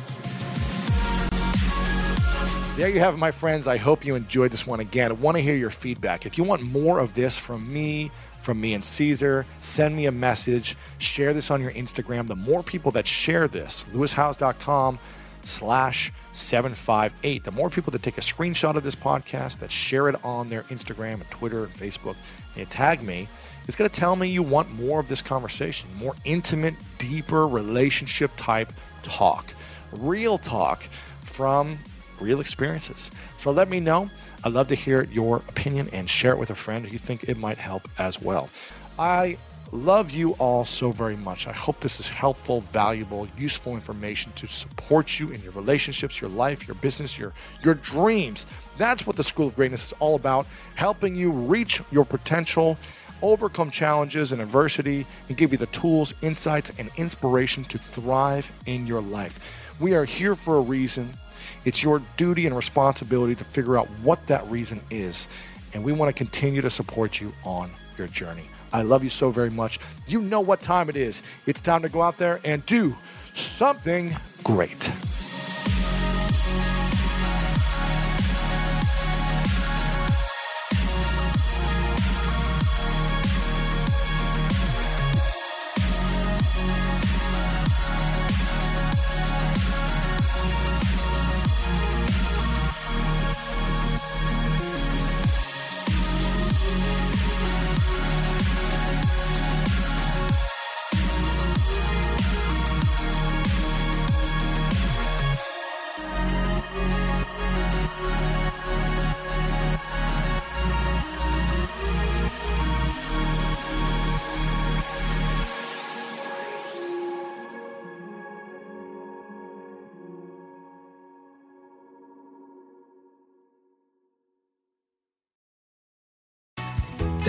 There you have it, my friends. I hope you enjoyed this one again. I want to hear your feedback. If you want more of this from me, from me and Cesar, send me a message. Share this on your Instagram. The more people that share this, lewishowes.com slash 758. The more people that take a screenshot of this podcast, that share it on their Instagram and Twitter and Facebook, and tag me, it's going to tell me you want more of this conversation, more intimate, deeper relationship type talk, real talk from real experiences. So let me know. I'd love to hear your opinion and share it with a friend you think it might help as well. I love you all so very much. I hope this is helpful, valuable, useful information to support you in your relationships, your life, your business, your your dreams. That's what the School of Greatness is all about, helping you reach your potential, overcome challenges and adversity, and give you the tools, insights, and inspiration to thrive in your life. We are here for a reason. It's your duty and responsibility to figure out what that reason is. And we want to continue to support you on your journey. I love you so very much. You know what time it is. It's time to go out there and do something great.